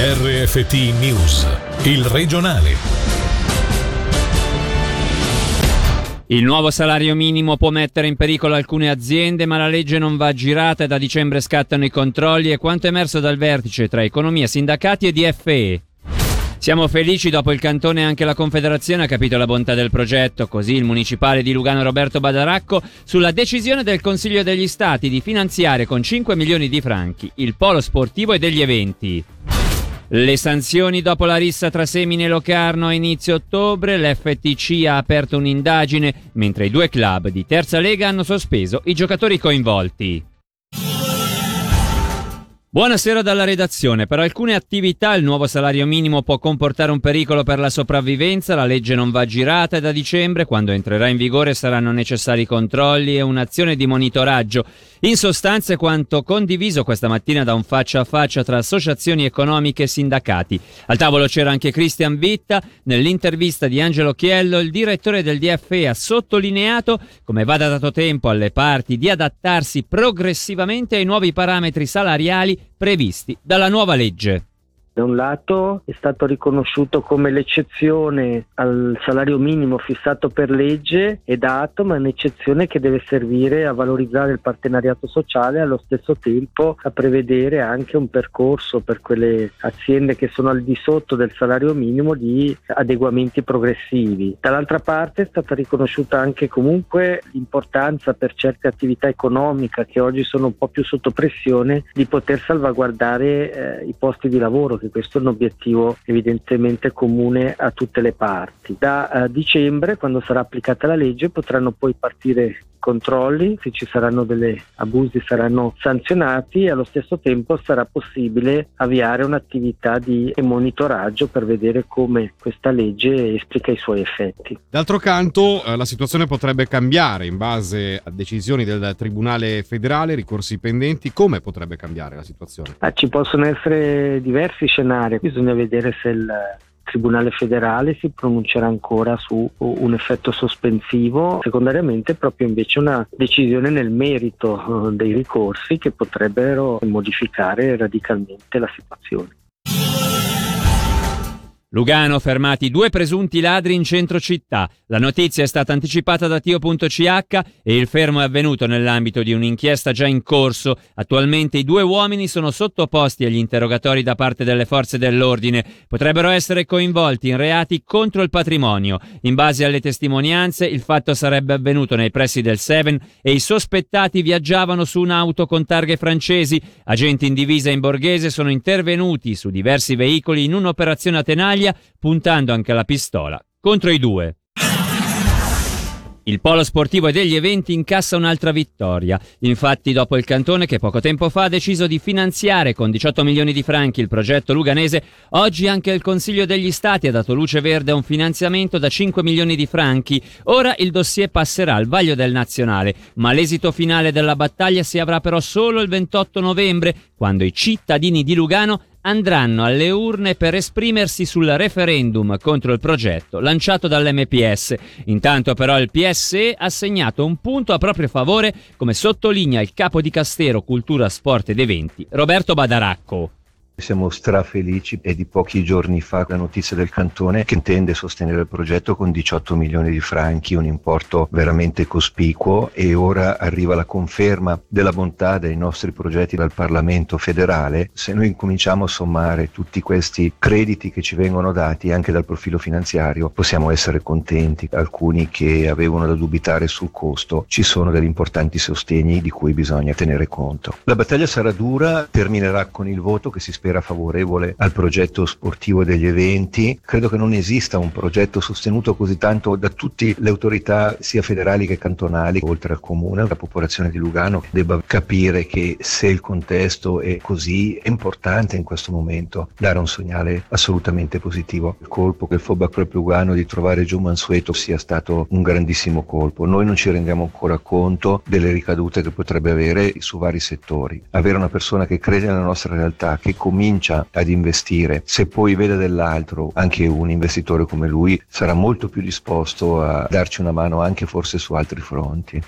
RFT News, il regionale. Il nuovo salario minimo può mettere in pericolo alcune aziende, ma la legge non va girata e da dicembre scattano i controlli e quanto emerso dal vertice tra economia, sindacati e DFE. Siamo felici dopo il cantone anche la Confederazione ha capito la bontà del progetto, così il municipale di Lugano Roberto Badaracco sulla decisione del Consiglio degli Stati di finanziare con 5 milioni di franchi il polo sportivo e degli eventi. Le sanzioni dopo la rissa tra Semine e Locarno a inizio ottobre, l'FTC ha aperto un'indagine, mentre i due club di terza lega hanno sospeso i giocatori coinvolti. Buonasera dalla redazione. Per alcune attività il nuovo salario minimo può comportare un pericolo per la sopravvivenza, la legge non va girata e da dicembre, quando entrerà in vigore, saranno necessari controlli e un'azione di monitoraggio. In sostanza è quanto condiviso questa mattina da un faccia a faccia tra associazioni economiche e sindacati. Al tavolo c'era anche Cristian Vitta. Nell'intervista di Angelo Chiello, il direttore del DFE ha sottolineato come vada dato tempo alle parti di adattarsi progressivamente ai nuovi parametri salariali previsti dalla nuova legge. Da un lato è stato riconosciuto come l'eccezione al salario minimo fissato per legge è dato, ma è un'eccezione che deve servire a valorizzare il partenariato sociale e allo stesso tempo a prevedere anche un percorso per quelle aziende che sono al di sotto del salario minimo di adeguamenti progressivi. Dall'altra parte è stata riconosciuta anche comunque l'importanza per certe attività economiche che oggi sono un po' più sotto pressione di poter salvaguardare eh, i posti di lavoro che questo è un obiettivo evidentemente comune a tutte le parti. Da uh, dicembre, quando sarà applicata la legge, potranno poi partire controlli, se ci saranno degli abusi saranno sanzionati e allo stesso tempo sarà possibile avviare un'attività di monitoraggio per vedere come questa legge esplica i suoi effetti. D'altro canto eh, la situazione potrebbe cambiare in base a decisioni del Tribunale federale, ricorsi pendenti, come potrebbe cambiare la situazione? Ah, ci possono essere diversi scenari, bisogna vedere se il Tribunale federale si pronuncerà ancora su un effetto sospensivo, secondariamente proprio invece una decisione nel merito eh, dei ricorsi che potrebbero modificare radicalmente la situazione. Lugano fermati due presunti ladri in centro città. La notizia è stata anticipata da Tio.ch e il fermo è avvenuto nell'ambito di un'inchiesta già in corso. Attualmente i due uomini sono sottoposti agli interrogatori da parte delle forze dell'ordine. Potrebbero essere coinvolti in reati contro il patrimonio. In base alle testimonianze, il fatto sarebbe avvenuto nei pressi del Seven e i sospettati viaggiavano su un'auto con targhe francesi. Agenti in divisa in borghese sono intervenuti su diversi veicoli in un'operazione a tenaglia Italia, puntando anche la pistola contro i due. Il polo sportivo e degli eventi incassa un'altra vittoria. Infatti, dopo il cantone che poco tempo fa ha deciso di finanziare con 18 milioni di franchi il progetto luganese, oggi anche il Consiglio degli Stati ha dato luce verde a un finanziamento da 5 milioni di franchi. Ora il dossier passerà al vaglio del nazionale, ma l'esito finale della battaglia si avrà però solo il 28 novembre, quando i cittadini di Lugano andranno alle urne per esprimersi sul referendum contro il progetto lanciato dall'MPS. Intanto però il PSE ha segnato un punto a proprio favore, come sottolinea il capo di Castero Cultura, Sport ed Eventi, Roberto Badaracco. Siamo strafelici è di pochi giorni fa la notizia del cantone che intende sostenere il progetto con 18 milioni di franchi, un importo veramente cospicuo e ora arriva la conferma della bontà dei nostri progetti dal Parlamento federale. Se noi incominciamo a sommare tutti questi crediti che ci vengono dati anche dal profilo finanziario, possiamo essere contenti. Alcuni che avevano da dubitare sul costo, ci sono degli importanti sostegni di cui bisogna tenere conto. La battaglia sarà dura, terminerà con il voto che si spera era favorevole al progetto sportivo degli eventi. Credo che non esista un progetto sostenuto così tanto da tutte le autorità sia federali che cantonali, oltre al comune. La popolazione di Lugano debba capire che se il contesto è così è importante in questo momento dare un segnale assolutamente positivo. Il colpo che il Foba Club Lugano di trovare Gio Mansueto sia stato un grandissimo colpo. Noi non ci rendiamo ancora conto delle ricadute che potrebbe avere su vari settori. Avere una persona che crede nella nostra realtà, che comincia comincia ad investire, se poi vede dell'altro, anche un investitore come lui sarà molto più disposto a darci una mano anche forse su altri fronti.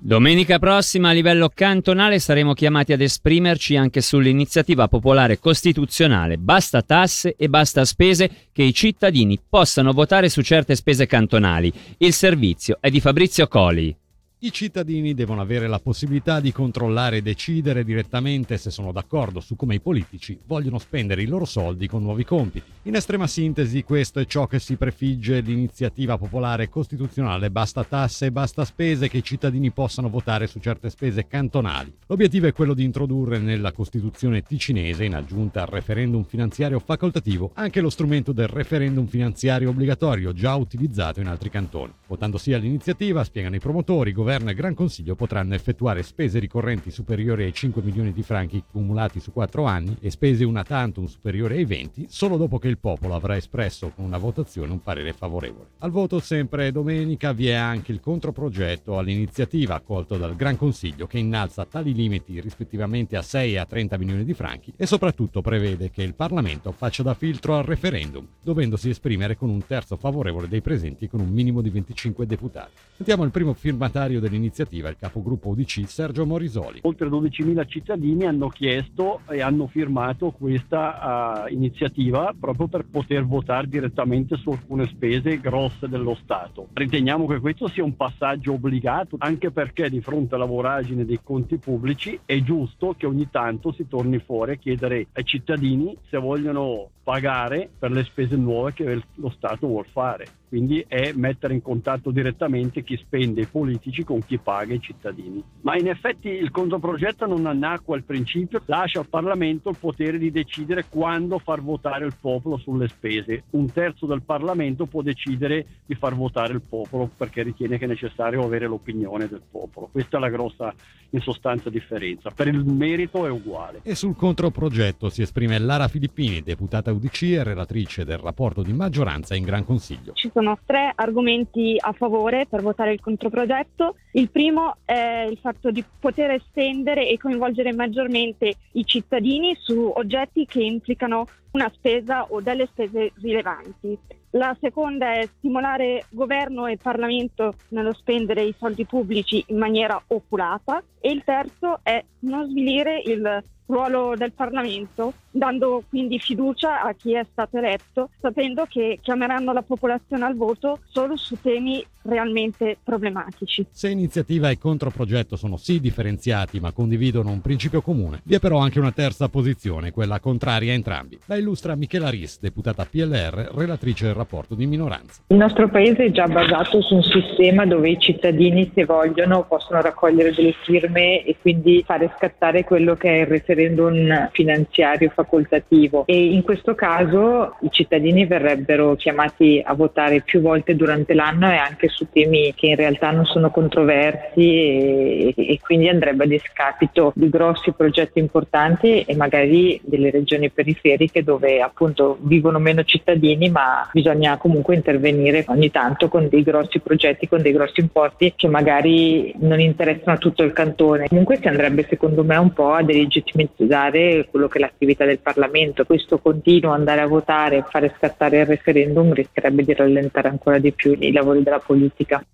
Domenica prossima a livello cantonale saremo chiamati ad esprimerci anche sull'iniziativa popolare costituzionale Basta tasse e basta spese che i cittadini possano votare su certe spese cantonali. Il servizio è di Fabrizio Coli. I cittadini devono avere la possibilità di controllare e decidere direttamente se sono d'accordo su come i politici vogliono spendere i loro soldi con nuovi compiti. In estrema sintesi, questo è ciò che si prefigge l'iniziativa popolare costituzionale Basta tasse e basta spese che i cittadini possano votare su certe spese cantonali. L'obiettivo è quello di introdurre nella Costituzione ticinese, in aggiunta al referendum finanziario facoltativo, anche lo strumento del referendum finanziario obbligatorio, già utilizzato in altri cantoni. Votando sì all'iniziativa, spiegano i promotori, Governo e Gran Consiglio potranno effettuare spese ricorrenti superiori ai 5 milioni di franchi cumulati su 4 anni e spese una tantum superiori ai 20 solo dopo che il popolo avrà espresso con una votazione un parere favorevole. Al voto sempre domenica vi è anche il controprogetto all'iniziativa accolto dal Gran Consiglio che innalza tali limiti rispettivamente a 6 e a 30 milioni di franchi e soprattutto prevede che il Parlamento faccia da filtro al referendum, dovendosi esprimere con un terzo favorevole dei presenti con un minimo di 25 deputati. Sentiamo il primo firmatario firmatario dell'iniziativa, il capogruppo UDC Sergio Morisoli. Oltre 12.000 cittadini hanno chiesto e hanno firmato questa uh, iniziativa proprio per poter votare direttamente su alcune spese grosse dello Stato. Riteniamo che questo sia un passaggio obbligato anche perché di fronte alla voragine dei conti pubblici è giusto che ogni tanto si torni fuori a chiedere ai cittadini se vogliono pagare per le spese nuove che lo Stato vuole fare. Quindi è mettere in contatto direttamente chi spende i politici con chi paga i cittadini. Ma in effetti il controprogetto non nacque al principio, lascia al Parlamento il potere di decidere quando far votare il popolo sulle spese. Un terzo del Parlamento può decidere di far votare il popolo perché ritiene che è necessario avere l'opinione del popolo. Questa è la grossa in sostanza differenza. Per il merito è uguale. E sul controprogetto si esprime Lara Filippini, deputata UDC e relatrice del rapporto di maggioranza in Gran Consiglio. Ci sono tre argomenti a favore per votare il controprogetto. Il primo è il fatto di poter estendere e coinvolgere maggiormente i cittadini su oggetti che implicano una spesa o delle spese rilevanti. La seconda è stimolare governo e Parlamento nello spendere i soldi pubblici in maniera oculata e il terzo è non svilire il ruolo del Parlamento, dando quindi fiducia a chi è stato eletto, sapendo che chiameranno la popolazione al voto solo su temi realmente problematici. Se iniziativa e controprogetto sono sì differenziati ma condividono un principio comune, vi è però anche una terza posizione, quella contraria a entrambi. La illustra Michela Ris, deputata PLR, relatrice del rapporto di minoranza. Il nostro paese è già basato su un sistema dove i cittadini, se vogliono, possono raccogliere delle firme e quindi fare scattare quello che è il referendum referendum finanziario facoltativo e in questo caso i cittadini verrebbero chiamati a votare più volte durante l'anno e anche su temi che in realtà non sono controversi e, e quindi andrebbe a discapito di grossi progetti importanti e magari delle regioni periferiche dove appunto vivono meno cittadini ma bisogna comunque intervenire ogni tanto con dei grossi progetti, con dei grossi importi che magari non interessano a tutto il cantone. Comunque si andrebbe secondo me un po' a delegittimare politicizzare quello che è l'attività del Parlamento. Questo continuo andare a votare e fare scattare il referendum rischierebbe di rallentare ancora di più i lavori della politica.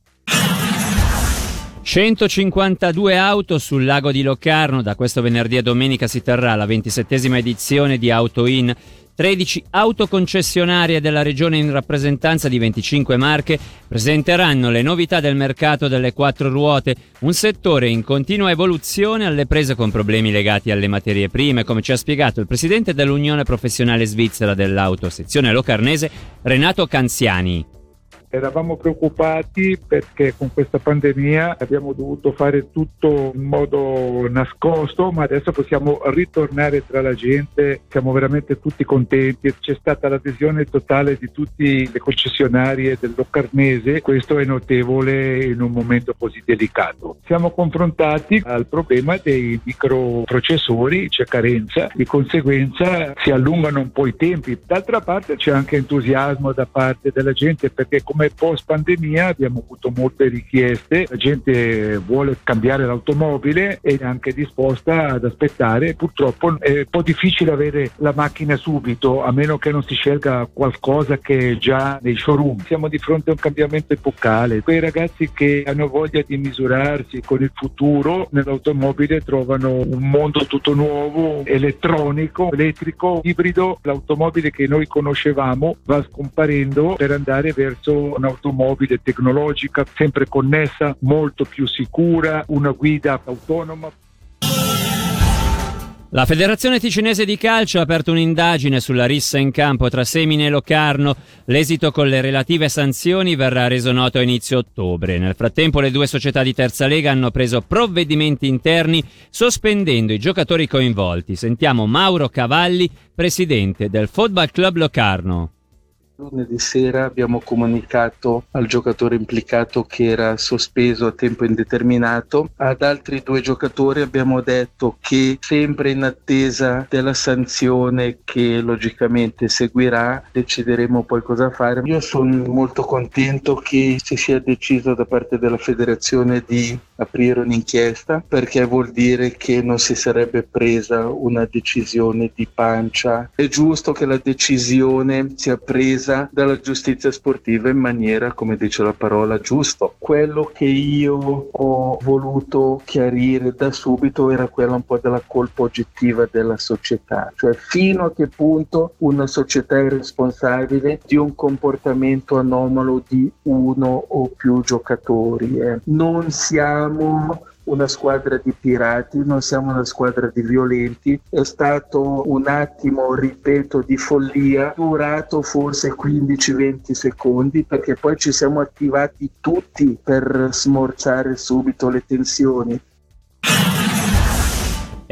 152 auto sul lago di Locarno, da questo venerdì a domenica si terrà la ventisettesima edizione di Auto In 13 autoconcessionarie della regione in rappresentanza di 25 marche presenteranno le novità del mercato delle quattro ruote, un settore in continua evoluzione alle prese con problemi legati alle materie prime, come ci ha spiegato il presidente dell'Unione Professionale Svizzera dell'Auto, sezione locarnese, Renato Canziani. Eravamo preoccupati perché con questa pandemia abbiamo dovuto fare tutto in modo nascosto, ma adesso possiamo ritornare tra la gente, siamo veramente tutti contenti. C'è stata l'adesione totale di tutte le concessionarie del Locarnese, questo è notevole in un momento così delicato. Siamo confrontati al problema dei microprocessori, c'è carenza, di conseguenza si allungano un po' i tempi. D'altra parte c'è anche entusiasmo da parte della gente perché come come post pandemia abbiamo avuto molte richieste, la gente vuole cambiare l'automobile e è anche disposta ad aspettare, purtroppo è un po' difficile avere la macchina subito a meno che non si scelga qualcosa che è già nei showroom. Siamo di fronte a un cambiamento epocale, quei ragazzi che hanno voglia di misurarsi con il futuro nell'automobile trovano un mondo tutto nuovo, elettronico, elettrico, ibrido, l'automobile che noi conoscevamo va scomparendo per andare verso un'automobile tecnologica sempre connessa, molto più sicura, una guida autonoma. La Federazione Ticinese di Calcio ha aperto un'indagine sulla rissa in campo tra Semine e Locarno. L'esito con le relative sanzioni verrà reso noto a inizio ottobre. Nel frattempo le due società di terza lega hanno preso provvedimenti interni sospendendo i giocatori coinvolti. Sentiamo Mauro Cavalli, presidente del Football Club Locarno. Lunedì sera abbiamo comunicato al giocatore implicato che era sospeso a tempo indeterminato. Ad altri due giocatori abbiamo detto che sempre in attesa della sanzione che logicamente seguirà decideremo poi cosa fare. Io sono molto contento che si sia deciso da parte della federazione di aprire un'inchiesta perché vuol dire che non si sarebbe presa una decisione di pancia. È giusto che la decisione sia presa dalla giustizia sportiva in maniera, come dice la parola, giusto. Quello che io ho voluto chiarire da subito era quella un po' della colpa oggettiva della società, cioè fino a che punto una società è responsabile di un comportamento anomalo di uno o più giocatori. Eh. Non siamo una squadra di pirati, non siamo una squadra di violenti, è stato un attimo, ripeto, di follia, durato forse 15-20 secondi perché poi ci siamo attivati tutti per smorzare subito le tensioni.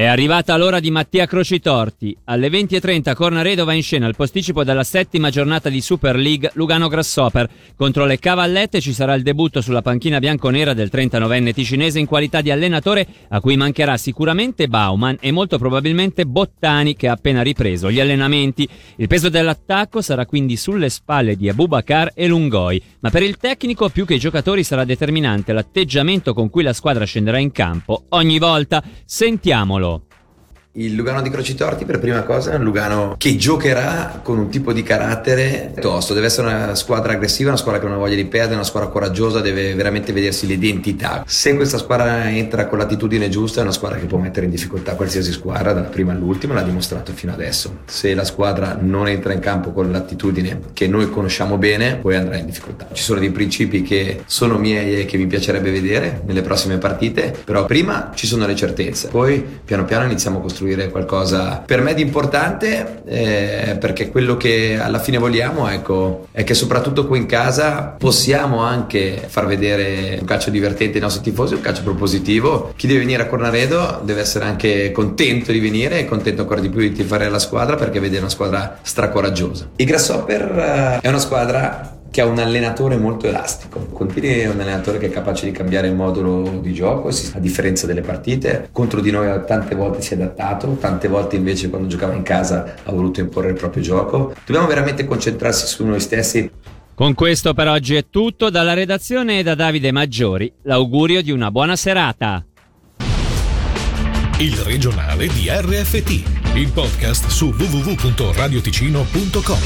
È arrivata l'ora di Mattia Crocitorti. Alle 20.30 Cornaredo va in scena il posticipo della settima giornata di Super League Lugano Grasshopper. Contro le Cavallette ci sarà il debutto sulla panchina bianconera del 39enne ticinese in qualità di allenatore a cui mancherà sicuramente Bauman e molto probabilmente Bottani che ha appena ripreso gli allenamenti. Il peso dell'attacco sarà quindi sulle spalle di Abubakar e Lungoi, ma per il tecnico più che i giocatori sarà determinante l'atteggiamento con cui la squadra scenderà in campo ogni volta. Sentiamolo. Il Lugano di Crocitorti per prima cosa è un Lugano che giocherà con un tipo di carattere tosto, deve essere una squadra aggressiva, una squadra che non ha voglia di perdere, una squadra coraggiosa, deve veramente vedersi l'identità. Se questa squadra entra con l'attitudine giusta è una squadra che può mettere in difficoltà qualsiasi squadra, dalla prima all'ultima, l'ha dimostrato fino adesso. Se la squadra non entra in campo con l'attitudine che noi conosciamo bene, poi andrà in difficoltà. Ci sono dei principi che sono miei e che mi piacerebbe vedere nelle prossime partite, però prima ci sono le certezze, poi piano piano iniziamo a costruire costruire qualcosa per me di importante eh, perché quello che alla fine vogliamo ecco, è che soprattutto qui in casa possiamo anche far vedere un calcio divertente ai nostri tifosi, un calcio propositivo. Chi deve venire a Cornaredo deve essere anche contento di venire e contento ancora di più di tifare la squadra perché vede una squadra stracoraggiosa. I Grasshopper uh, è una squadra che ha un allenatore molto elastico. Contini è un allenatore che è capace di cambiare il modulo di gioco, a differenza delle partite. Contro di noi tante volte si è adattato, tante volte invece quando giocava in casa ha voluto imporre il proprio gioco. Dobbiamo veramente concentrarsi su noi stessi. Con questo per oggi è tutto dalla redazione e da Davide Maggiori. L'augurio di una buona serata. Il regionale di RFT, il podcast su www.radioticino.com.